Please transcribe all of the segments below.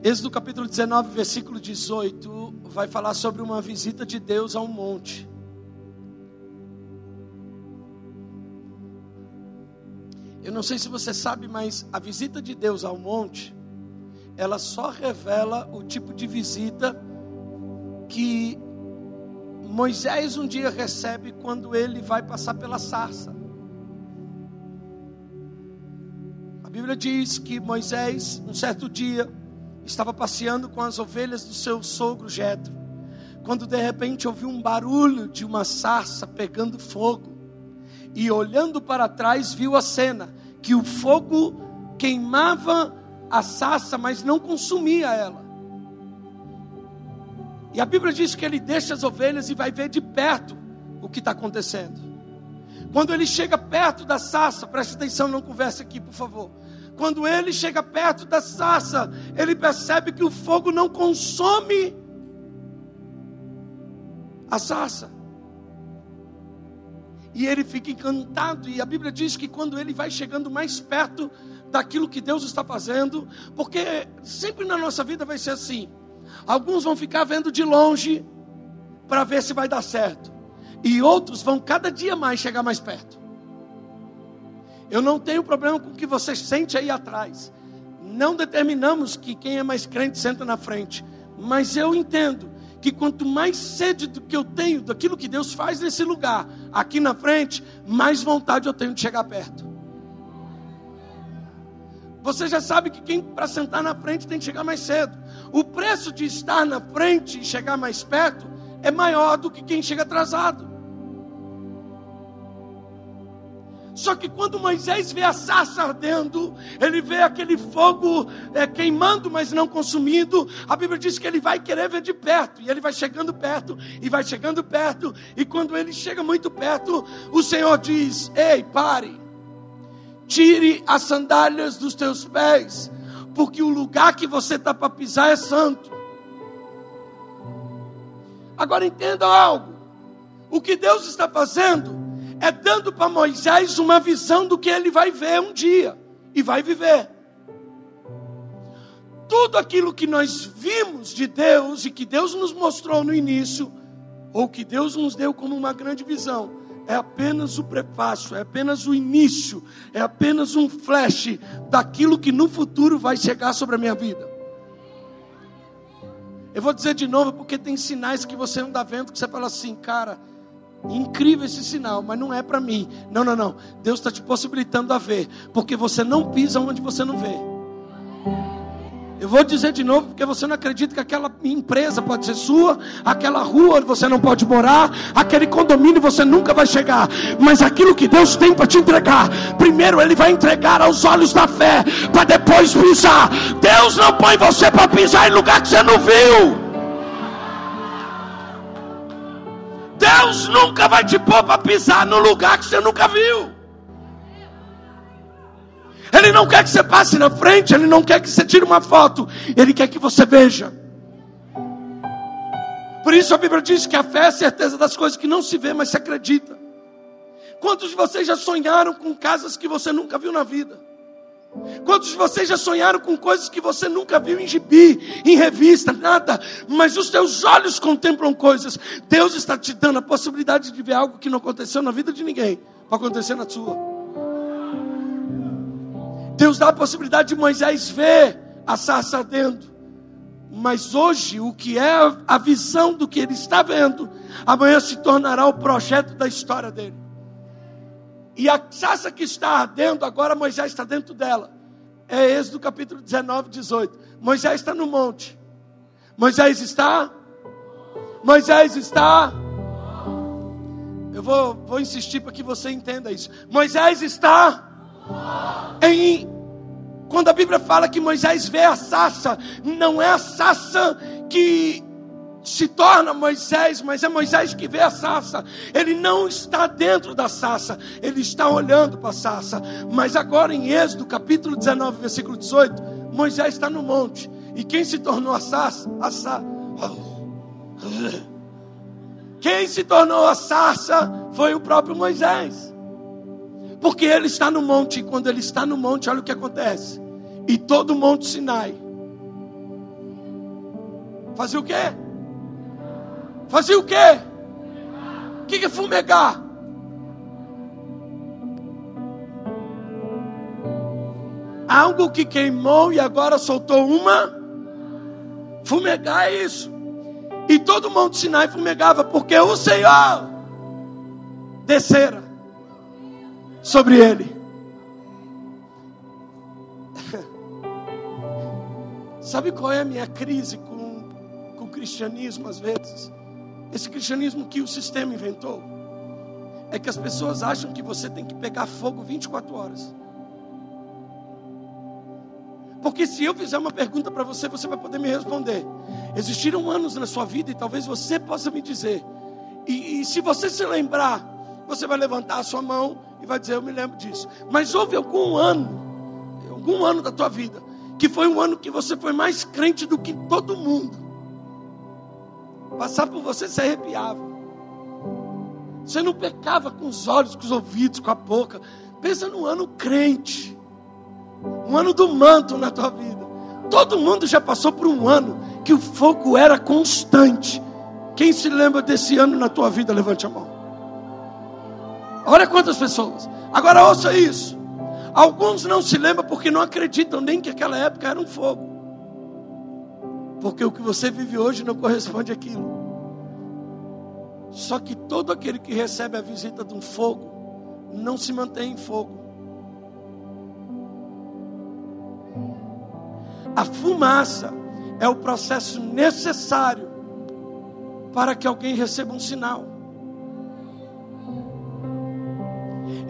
Êxodo capítulo 19, versículo 18, vai falar sobre uma visita de Deus a um monte. Eu não sei se você sabe, mas a visita de Deus ao monte, ela só revela o tipo de visita que Moisés um dia recebe quando ele vai passar pela sarça. A Bíblia diz que Moisés, um certo dia, estava passeando com as ovelhas do seu sogro Jetro, quando de repente ouviu um barulho de uma sarça pegando fogo, e olhando para trás viu a cena, que o fogo queimava a sarça, mas não consumia ela. E a Bíblia diz que ele deixa as ovelhas e vai ver de perto o que está acontecendo. Quando ele chega perto da sarça, preste atenção, não converse aqui, por favor. Quando ele chega perto da sarça, ele percebe que o fogo não consome a sarça. E ele fica encantado, e a Bíblia diz que quando ele vai chegando mais perto daquilo que Deus está fazendo, porque sempre na nossa vida vai ser assim: alguns vão ficar vendo de longe para ver se vai dar certo, e outros vão cada dia mais chegar mais perto. Eu não tenho problema com o que você sente aí atrás. Não determinamos que quem é mais crente senta na frente. Mas eu entendo que quanto mais sede do que eu tenho, daquilo que Deus faz nesse lugar, aqui na frente, mais vontade eu tenho de chegar perto. Você já sabe que quem para sentar na frente tem que chegar mais cedo. O preço de estar na frente e chegar mais perto é maior do que quem chega atrasado. Só que quando Moisés vê a sarça ardendo, ele vê aquele fogo é, queimando, mas não consumindo, a Bíblia diz que ele vai querer ver de perto, e ele vai chegando perto, e vai chegando perto, e quando ele chega muito perto, o Senhor diz: Ei, pare, tire as sandálias dos teus pés, porque o lugar que você está para pisar é santo. Agora entenda algo: o que Deus está fazendo é dando para Moisés uma visão do que ele vai ver um dia e vai viver. Tudo aquilo que nós vimos de Deus e que Deus nos mostrou no início, ou que Deus nos deu como uma grande visão, é apenas o prefácio, é apenas o início, é apenas um flash daquilo que no futuro vai chegar sobre a minha vida. Eu vou dizer de novo porque tem sinais que você não está vendo que você fala assim, cara, Incrível esse sinal, mas não é para mim. Não, não, não. Deus está te possibilitando a ver, porque você não pisa onde você não vê. Eu vou dizer de novo, porque você não acredita que aquela empresa pode ser sua, aquela rua você não pode morar, aquele condomínio você nunca vai chegar, mas aquilo que Deus tem para te entregar, primeiro Ele vai entregar aos olhos da fé, para depois pisar. Deus não põe você para pisar em lugar que você não viu. Deus nunca vai te pôr para pisar no lugar que você nunca viu. Ele não quer que você passe na frente, ele não quer que você tire uma foto, ele quer que você veja. Por isso a Bíblia diz que a fé é a certeza das coisas que não se vê, mas se acredita. Quantos de vocês já sonharam com casas que você nunca viu na vida? Quantos de vocês já sonharam com coisas que você nunca viu em gibi, em revista, nada, mas os teus olhos contemplam coisas? Deus está te dando a possibilidade de ver algo que não aconteceu na vida de ninguém, para acontecer na sua. Deus dá a possibilidade de Moisés ver a sarça ardendo. Mas hoje, o que é a visão do que ele está vendo, amanhã se tornará o projeto da história dele. E a sarça que está ardendo, agora Moisés está dentro dela. É Êxodo capítulo 19, 18. Moisés está no monte. Moisés está. Moisés está. Eu vou, vou insistir para que você entenda isso. Moisés está em. Quando a Bíblia fala que Moisés vê a sarça, não é a sarça que se torna Moisés, mas é Moisés que vê a sarça. Ele não está dentro da sarça, ele está olhando para a sarça. Mas agora em Êxodo, capítulo 19, versículo 18, Moisés está no monte. E quem se tornou a sarça? A sarça. Quem se tornou a sarça foi o próprio Moisés. Porque ele está no monte, e quando ele está no monte, olha o que acontece. E todo o monte Sinai Fazia o quê? Fazia o quê? O que é fumegar? Algo que queimou e agora soltou uma. Fumegar é isso. E todo mundo Sinai fumegava, porque o Senhor descera sobre ele. Sabe qual é a minha crise com, com o cristianismo às vezes? Esse cristianismo que o sistema inventou. É que as pessoas acham que você tem que pegar fogo 24 horas. Porque se eu fizer uma pergunta para você, você vai poder me responder. Existiram anos na sua vida e talvez você possa me dizer. E, e se você se lembrar, você vai levantar a sua mão e vai dizer: Eu me lembro disso. Mas houve algum ano, algum ano da tua vida, que foi um ano que você foi mais crente do que todo mundo. Passar por você se arrepiava. Você não pecava com os olhos, com os ouvidos, com a boca. Pensa no ano crente. Um ano do manto na tua vida. Todo mundo já passou por um ano que o fogo era constante. Quem se lembra desse ano na tua vida, levante a mão. Olha quantas pessoas. Agora ouça isso. Alguns não se lembram porque não acreditam nem que aquela época era um fogo. Porque o que você vive hoje não corresponde àquilo. Só que todo aquele que recebe a visita de um fogo não se mantém em fogo. A fumaça é o processo necessário para que alguém receba um sinal.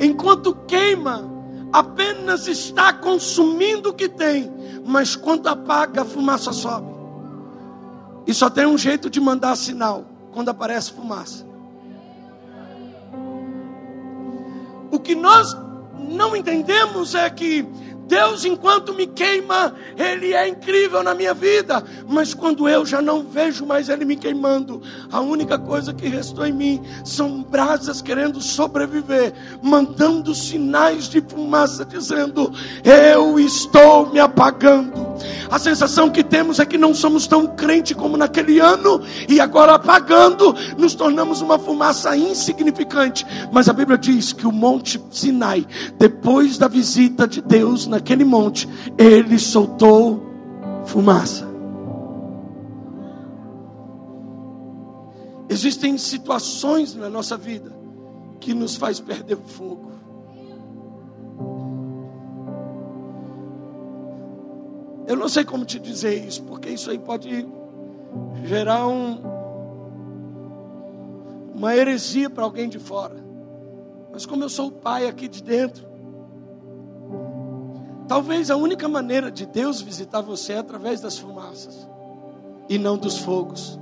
Enquanto queima, apenas está consumindo o que tem, mas quando apaga, a fumaça sobe. E só tem um jeito de mandar sinal quando aparece fumaça. O que nós não entendemos é que Deus, enquanto me queima, Ele é incrível na minha vida. Mas quando eu já não vejo mais Ele me queimando, a única coisa que restou em mim são brasas querendo sobreviver, mandando sinais de fumaça, dizendo: Eu estou me apagando. A sensação que temos é que não somos tão crente como naquele ano, e agora apagando, nos tornamos uma fumaça insignificante. Mas a Bíblia diz que o Monte Sinai, depois da visita de Deus na naquele monte, ele soltou fumaça. Existem situações na nossa vida que nos faz perder o fogo. Eu não sei como te dizer isso, porque isso aí pode gerar um, uma heresia para alguém de fora. Mas como eu sou o pai aqui de dentro, Talvez a única maneira de Deus visitar você é através das fumaças e não dos fogos.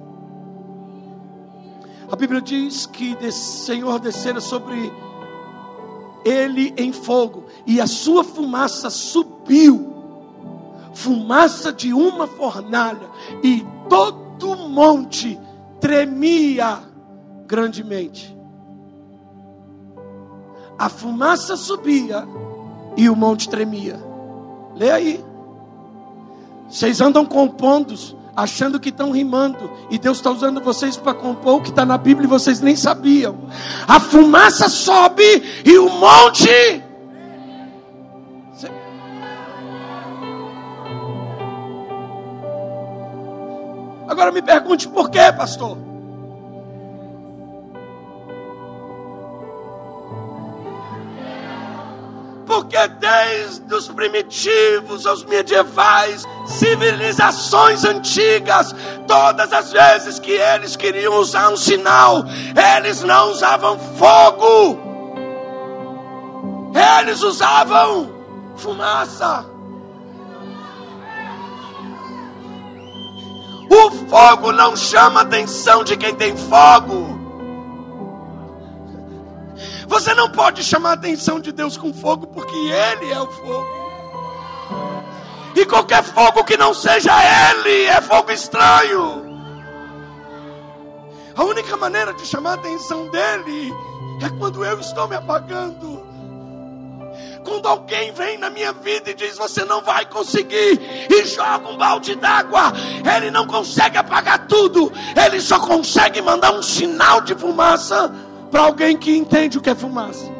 A Bíblia diz que o Senhor descera sobre ele em fogo e a sua fumaça subiu fumaça de uma fornalha e todo o monte tremia grandemente. A fumaça subia e o monte tremia. Lê aí. Vocês andam compondo, achando que estão rimando, e Deus está usando vocês para compor o que está na Bíblia e vocês nem sabiam. A fumaça sobe e o monte. Agora me pergunte por quê, pastor? Porque desde os primitivos aos medievais, civilizações antigas, todas as vezes que eles queriam usar um sinal, eles não usavam fogo, eles usavam fumaça. O fogo não chama a atenção de quem tem fogo. Você não pode chamar a atenção de Deus com fogo, porque Ele é o fogo. E qualquer fogo que não seja Ele é fogo estranho. A única maneira de chamar a atenção dele é quando eu estou me apagando. Quando alguém vem na minha vida e diz você não vai conseguir e joga um balde d'água, ele não consegue apagar tudo, ele só consegue mandar um sinal de fumaça para alguém que entende o que é fumaça.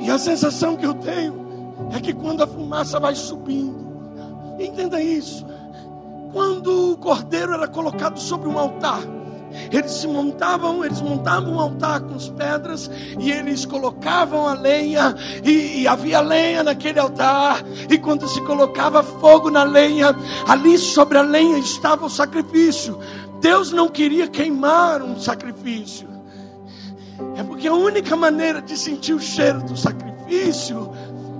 E a sensação que eu tenho é que quando a fumaça vai subindo, entenda isso, quando o cordeiro era colocado sobre um altar, eles se montavam, eles montavam um altar com as pedras e eles colocavam a lenha e, e, havia lenha naquele altar e quando se colocava fogo na lenha, ali sobre a lenha estava o sacrifício. Deus não queria queimar um sacrifício. É porque a única maneira de sentir o cheiro do sacrifício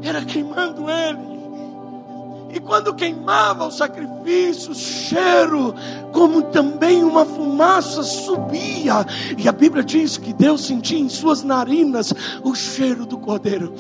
era queimando ele. E quando queimava o sacrifício, o cheiro, como também uma fumaça subia. E a Bíblia diz que Deus sentia em suas narinas o cheiro do cordeiro.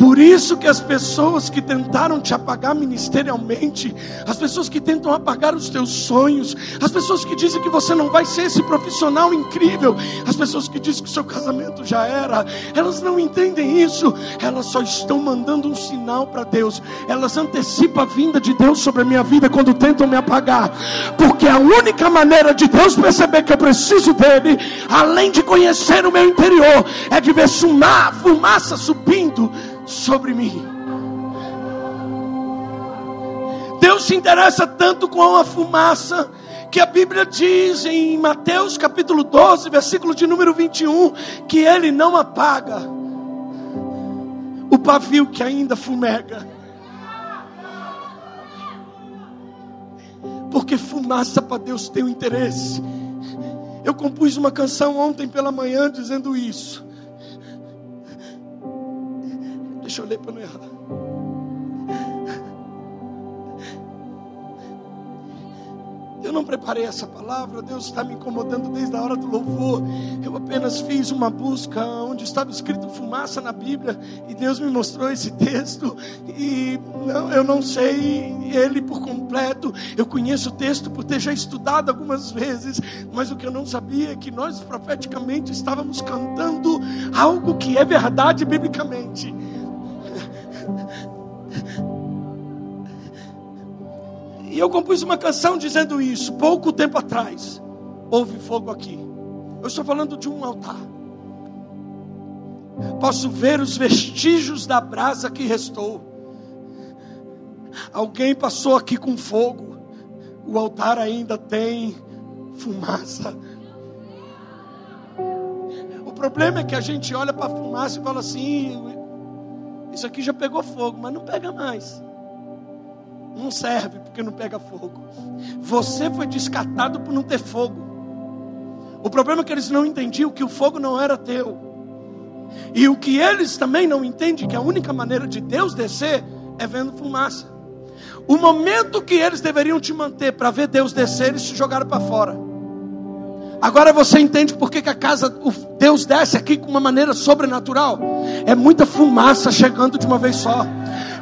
Por isso que as pessoas que tentaram te apagar ministerialmente, as pessoas que tentam apagar os teus sonhos, as pessoas que dizem que você não vai ser esse profissional incrível, as pessoas que dizem que o seu casamento já era, elas não entendem isso, elas só estão mandando um sinal para Deus, elas antecipam a vinda de Deus sobre a minha vida quando tentam me apagar, porque a única maneira de Deus perceber que eu preciso dele, além de conhecer o meu interior, é de ver fumaça subindo sobre mim. Deus se interessa tanto com a fumaça que a Bíblia diz em Mateus capítulo 12, versículo de número 21, que ele não apaga o pavio que ainda fumega. Porque fumaça para Deus tem um interesse. Eu compus uma canção ontem pela manhã dizendo isso. Deixa eu ler para não errar. Eu não preparei essa palavra, Deus está me incomodando desde a hora do louvor. Eu apenas fiz uma busca onde estava escrito fumaça na Bíblia e Deus me mostrou esse texto. E não, eu não sei ele por completo. Eu conheço o texto por ter já estudado algumas vezes, mas o que eu não sabia é que nós profeticamente estávamos cantando algo que é verdade biblicamente. Eu compus uma canção dizendo isso, pouco tempo atrás. Houve fogo aqui. Eu estou falando de um altar. Posso ver os vestígios da brasa que restou. Alguém passou aqui com fogo. O altar ainda tem fumaça. O problema é que a gente olha para a fumaça e fala assim: Isso aqui já pegou fogo, mas não pega mais não serve porque não pega fogo. Você foi descartado por não ter fogo. O problema é que eles não entendiam que o fogo não era teu. E o que eles também não entendem que a única maneira de Deus descer é vendo fumaça. O momento que eles deveriam te manter para ver Deus descer, eles te jogaram para fora. Agora você entende por que, que a casa, Deus desce aqui com uma maneira sobrenatural? É muita fumaça chegando de uma vez só.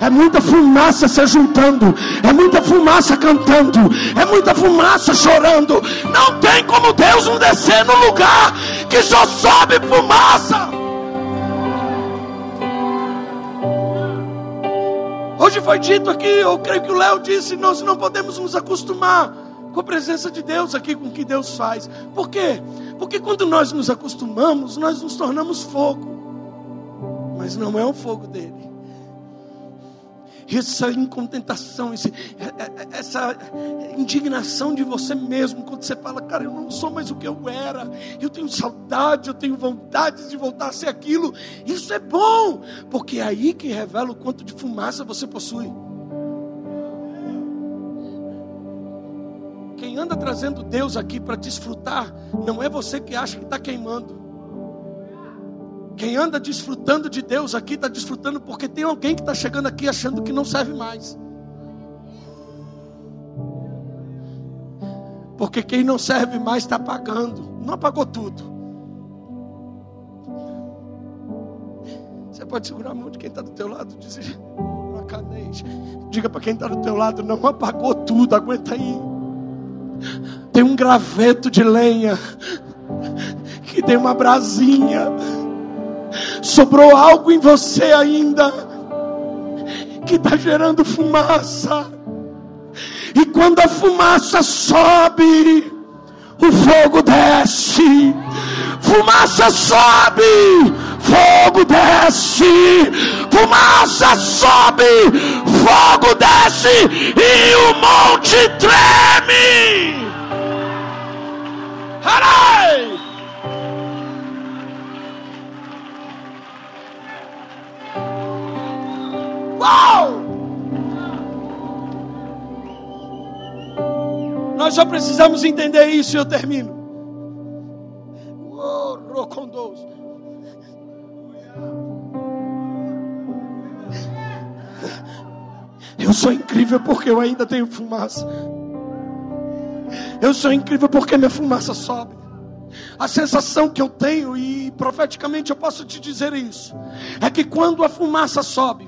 É muita fumaça se juntando. É muita fumaça cantando. É muita fumaça chorando. Não tem como Deus não descer num lugar que só sobe fumaça. Hoje foi dito aqui, eu creio que o Léo disse, nós não podemos nos acostumar com a presença de Deus aqui, com o que Deus faz. Por quê? Porque quando nós nos acostumamos, nós nos tornamos fogo. Mas não é o fogo dele. Essa incontentação, esse, é, é, é, essa indignação de você mesmo, quando você fala, cara, eu não sou mais o que eu era, eu tenho saudade, eu tenho vontade de voltar a ser aquilo. Isso é bom, porque é aí que revela o quanto de fumaça você possui. Quem anda trazendo Deus aqui para desfrutar, não é você que acha que está queimando. Quem anda desfrutando de Deus aqui, está desfrutando porque tem alguém que está chegando aqui achando que não serve mais. Porque quem não serve mais está apagando. Não apagou tudo. Você pode segurar a mão de quem está do teu lado e dizer, Diga para quem está do teu lado, não apagou tudo, aguenta aí. Tem um graveto de lenha, que tem uma brasinha. Sobrou algo em você ainda, que está gerando fumaça. E quando a fumaça sobe, o fogo desce, fumaça sobe, fogo desce, fumaça sobe, fogo desce e o monte treme. Uau! Nós só precisamos entender isso e eu termino. Rocondoso. Eu sou incrível porque eu ainda tenho fumaça. Eu sou incrível porque minha fumaça sobe. A sensação que eu tenho, e profeticamente eu posso te dizer isso, é que quando a fumaça sobe,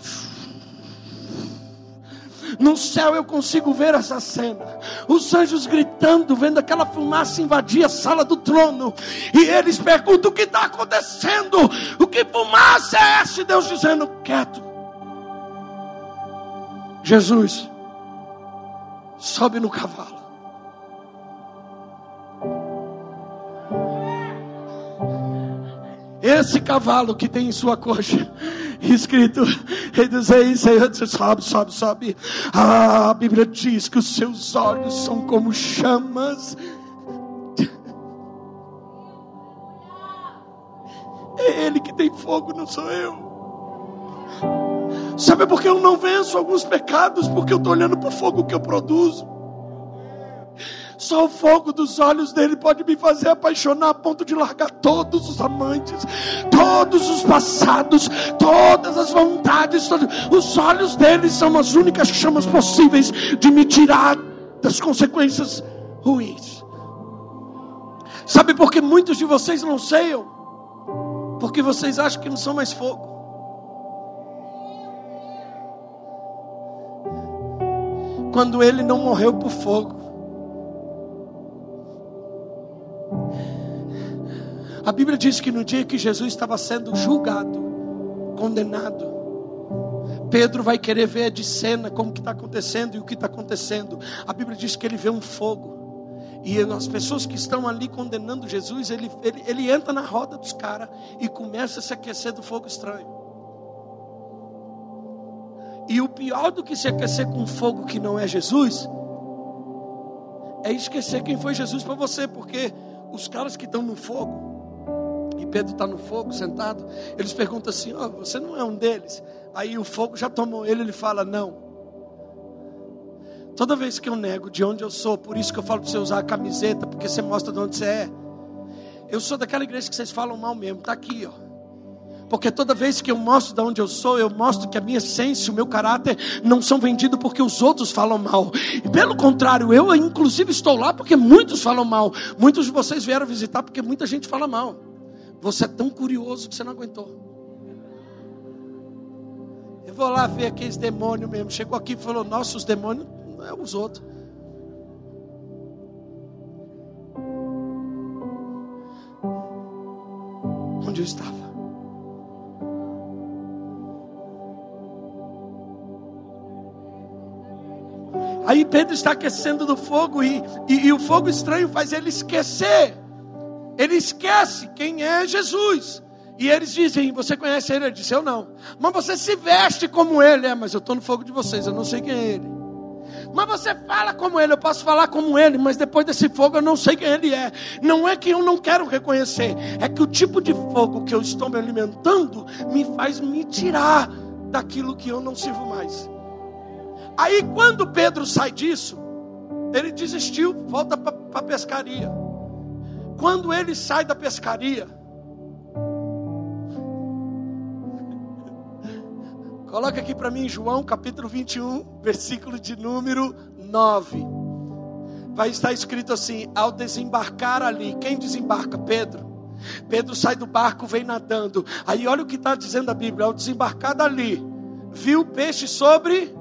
no céu eu consigo ver essa cena. Os anjos gritando, vendo aquela fumaça invadir a sala do trono. E eles perguntam: o que está acontecendo? O que fumaça é essa? E Deus dizendo: quieto. Jesus, sobe no cavalo. Esse cavalo que tem em sua coxa escrito Rei dos Reis, Senhor sobe, sobe, sobe. Ah, a Bíblia diz que os seus olhos são como chamas. É Ele que tem fogo, não sou eu. Sabe por que eu não venço alguns pecados? Porque eu estou olhando para o fogo que eu produzo. Só o fogo dos olhos dele pode me fazer apaixonar a ponto de largar todos os amantes, todos os passados, todas as vontades. Todos... Os olhos dele são as únicas chamas possíveis de me tirar das consequências ruins. Sabe por que muitos de vocês não ceiam? Porque vocês acham que não são mais fogo. Quando ele não morreu por fogo, A Bíblia diz que no dia que Jesus estava sendo julgado, condenado, Pedro vai querer ver de cena como que está acontecendo e o que está acontecendo. A Bíblia diz que ele vê um fogo. E as pessoas que estão ali condenando Jesus, ele, ele, ele entra na roda dos caras e começa a se aquecer do fogo estranho. E o pior do que se aquecer com fogo que não é Jesus, é esquecer quem foi Jesus para você, porque os caras que estão no fogo, Pedro está no fogo sentado, eles perguntam assim: oh, Você não é um deles? Aí o fogo já tomou ele, ele fala: Não. Toda vez que eu nego de onde eu sou, por isso que eu falo para você usar a camiseta, porque você mostra de onde você é. Eu sou daquela igreja que vocês falam mal mesmo, está aqui, ó. Porque toda vez que eu mostro de onde eu sou, eu mostro que a minha essência, o meu caráter não são vendidos porque os outros falam mal. E pelo contrário, eu inclusive estou lá porque muitos falam mal. Muitos de vocês vieram visitar porque muita gente fala mal. Você é tão curioso que você não aguentou. Eu vou lá ver aqueles demônios mesmo. Chegou aqui e falou: Nossos demônios não é os outros. Onde eu estava? Aí Pedro está aquecendo do fogo e, e, e o fogo estranho faz ele esquecer ele esquece quem é Jesus. E eles dizem: Você conhece ele? Ele disse: Eu não. Mas você se veste como ele. É, mas eu estou no fogo de vocês, eu não sei quem é ele. Mas você fala como ele, eu posso falar como ele, mas depois desse fogo eu não sei quem ele é. Não é que eu não quero reconhecer, é que o tipo de fogo que eu estou me alimentando me faz me tirar daquilo que eu não sirvo mais. Aí quando Pedro sai disso, ele desistiu, volta para a pescaria. Quando ele sai da pescaria, coloca aqui para mim João capítulo 21, versículo de número 9. Vai estar escrito assim: ao desembarcar ali, quem desembarca? Pedro. Pedro sai do barco, vem nadando. Aí olha o que está dizendo a Bíblia: ao desembarcar dali, viu peixe sobre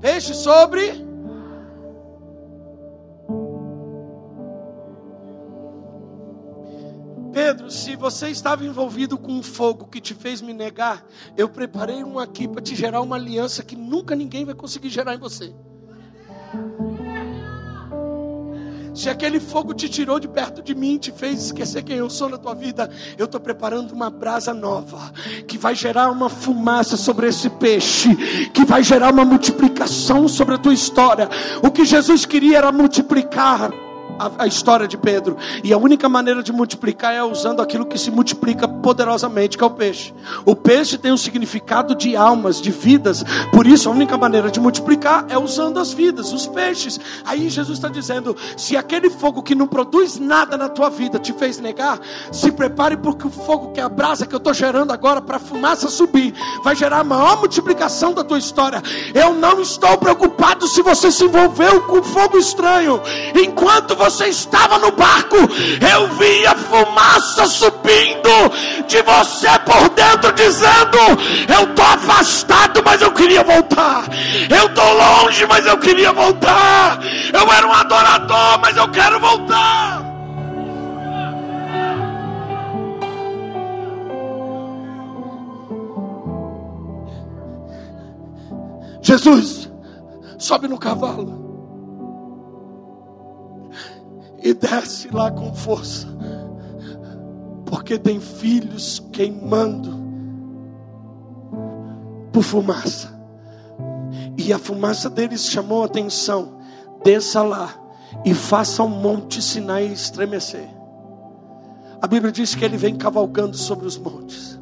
peixe sobre Pedro, se você estava envolvido com um fogo que te fez me negar, eu preparei um aqui para te gerar uma aliança que nunca ninguém vai conseguir gerar em você. Se aquele fogo te tirou de perto de mim, te fez esquecer quem eu sou na tua vida, eu estou preparando uma brasa nova, que vai gerar uma fumaça sobre esse peixe, que vai gerar uma multiplicação sobre a tua história. O que Jesus queria era multiplicar a, a, história de Pedro. E a única maneira de multiplicar é usando aquilo que se multiplica poderosamente, que é o peixe. O peixe tem um significado de almas, de vidas. Por isso, a única maneira de multiplicar é usando as vidas, os peixes. Aí Jesus está dizendo: se aquele fogo que não produz nada na tua vida te fez negar, se prepare porque o fogo que é a brasa que eu estou gerando agora para a fumaça subir, vai gerar a maior multiplicação da tua história. Eu não estou preocupado se você se envolveu com fogo estranho. Enquanto você estava no barco, eu via fumaça subindo de você por dentro, dizendo: Eu estou afastado, mas eu queria voltar. Eu estou longe, mas eu queria voltar. Eu era um adorador, mas eu quero voltar. Jesus, sobe no cavalo e desce lá com força, porque tem filhos queimando por fumaça, e a fumaça deles chamou a atenção. Desça lá e faça um monte Sinai estremecer. A Bíblia diz que ele vem cavalgando sobre os montes.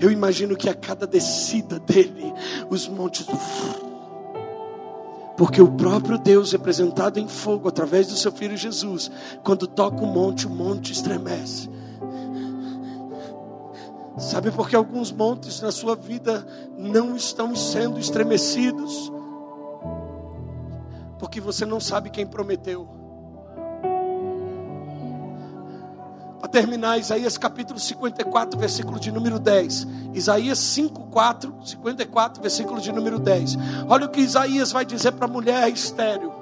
Eu imagino que a cada descida dele, os montes porque o próprio Deus, representado em fogo através do seu filho Jesus, quando toca o monte, o monte estremece. Sabe por que alguns montes na sua vida não estão sendo estremecidos? Porque você não sabe quem prometeu. Terminar, Isaías capítulo 54, versículo de número 10. Isaías 54, 54, versículo de número 10. Olha o que Isaías vai dizer para a mulher estéreo.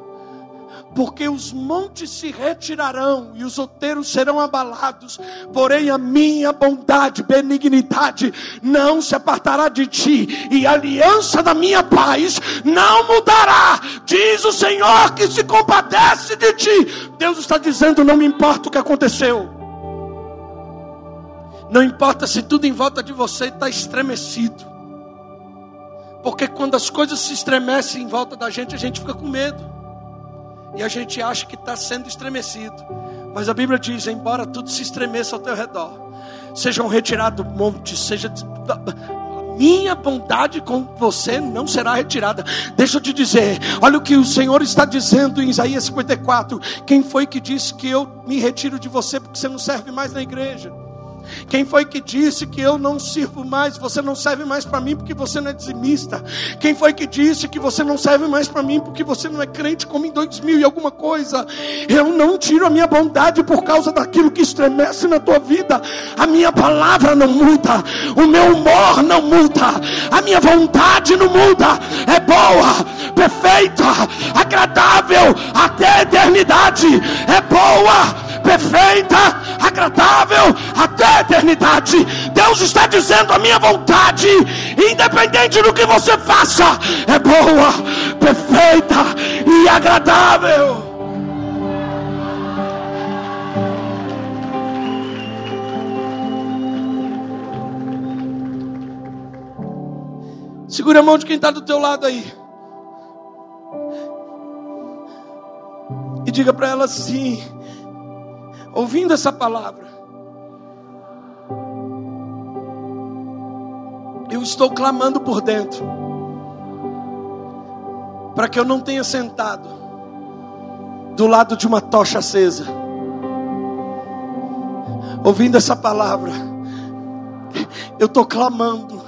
Porque os montes se retirarão e os outeiros serão abalados, porém a minha bondade, benignidade não se apartará de ti, e a aliança da minha paz não mudará, diz o Senhor que se compadece de ti. Deus está dizendo: não me importa o que aconteceu, não importa se tudo em volta de você está estremecido. Porque quando as coisas se estremecem em volta da gente, a gente fica com medo. E a gente acha que está sendo estremecido. Mas a Bíblia diz: embora tudo se estremeça ao teu redor, sejam retirados montes, seja minha bondade com você não será retirada. Deixa eu te dizer, olha o que o Senhor está dizendo em Isaías 54. Quem foi que disse que eu me retiro de você porque você não serve mais na igreja? Quem foi que disse que eu não sirvo mais? Você não serve mais para mim porque você não é dizimista. Quem foi que disse que você não serve mais para mim porque você não é crente como em 2000 e alguma coisa? Eu não tiro a minha bondade por causa daquilo que estremece na tua vida. A minha palavra não muda, o meu humor não muda, a minha vontade não muda. É boa, perfeita, agradável até a eternidade. É boa, perfeita, agradável até a eternidade. Deus está dizendo a minha vontade, independente do que você faça, é boa, perfeita e agradável. Segura a mão de quem está do teu lado aí. E diga para ela assim, ouvindo essa palavra. eu estou clamando por dentro, para que eu não tenha sentado do lado de uma tocha acesa, ouvindo essa palavra, eu estou clamando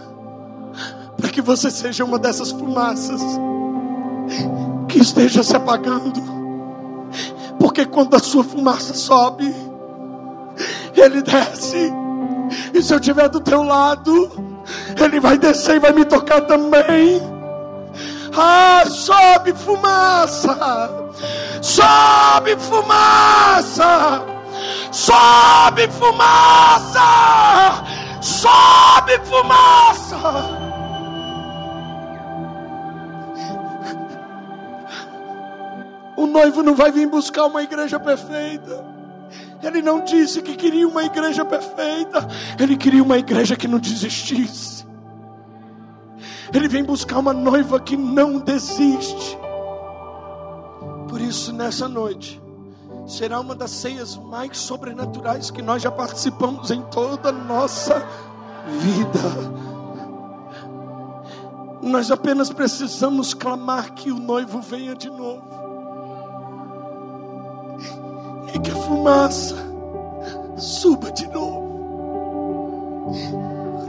para que você seja uma dessas fumaças que esteja se apagando, porque quando a sua fumaça sobe, Ele desce. E se eu estiver do teu lado, Ele vai descer e vai me tocar também. Ah, sobe fumaça! Sobe fumaça! Sobe fumaça! Sobe fumaça! O noivo não vai vir buscar uma igreja perfeita. Ele não disse que queria uma igreja perfeita. Ele queria uma igreja que não desistisse. Ele vem buscar uma noiva que não desiste. Por isso, nessa noite, será uma das ceias mais sobrenaturais que nós já participamos em toda a nossa vida. Nós apenas precisamos clamar que o noivo venha de novo e que a fumaça suba de novo.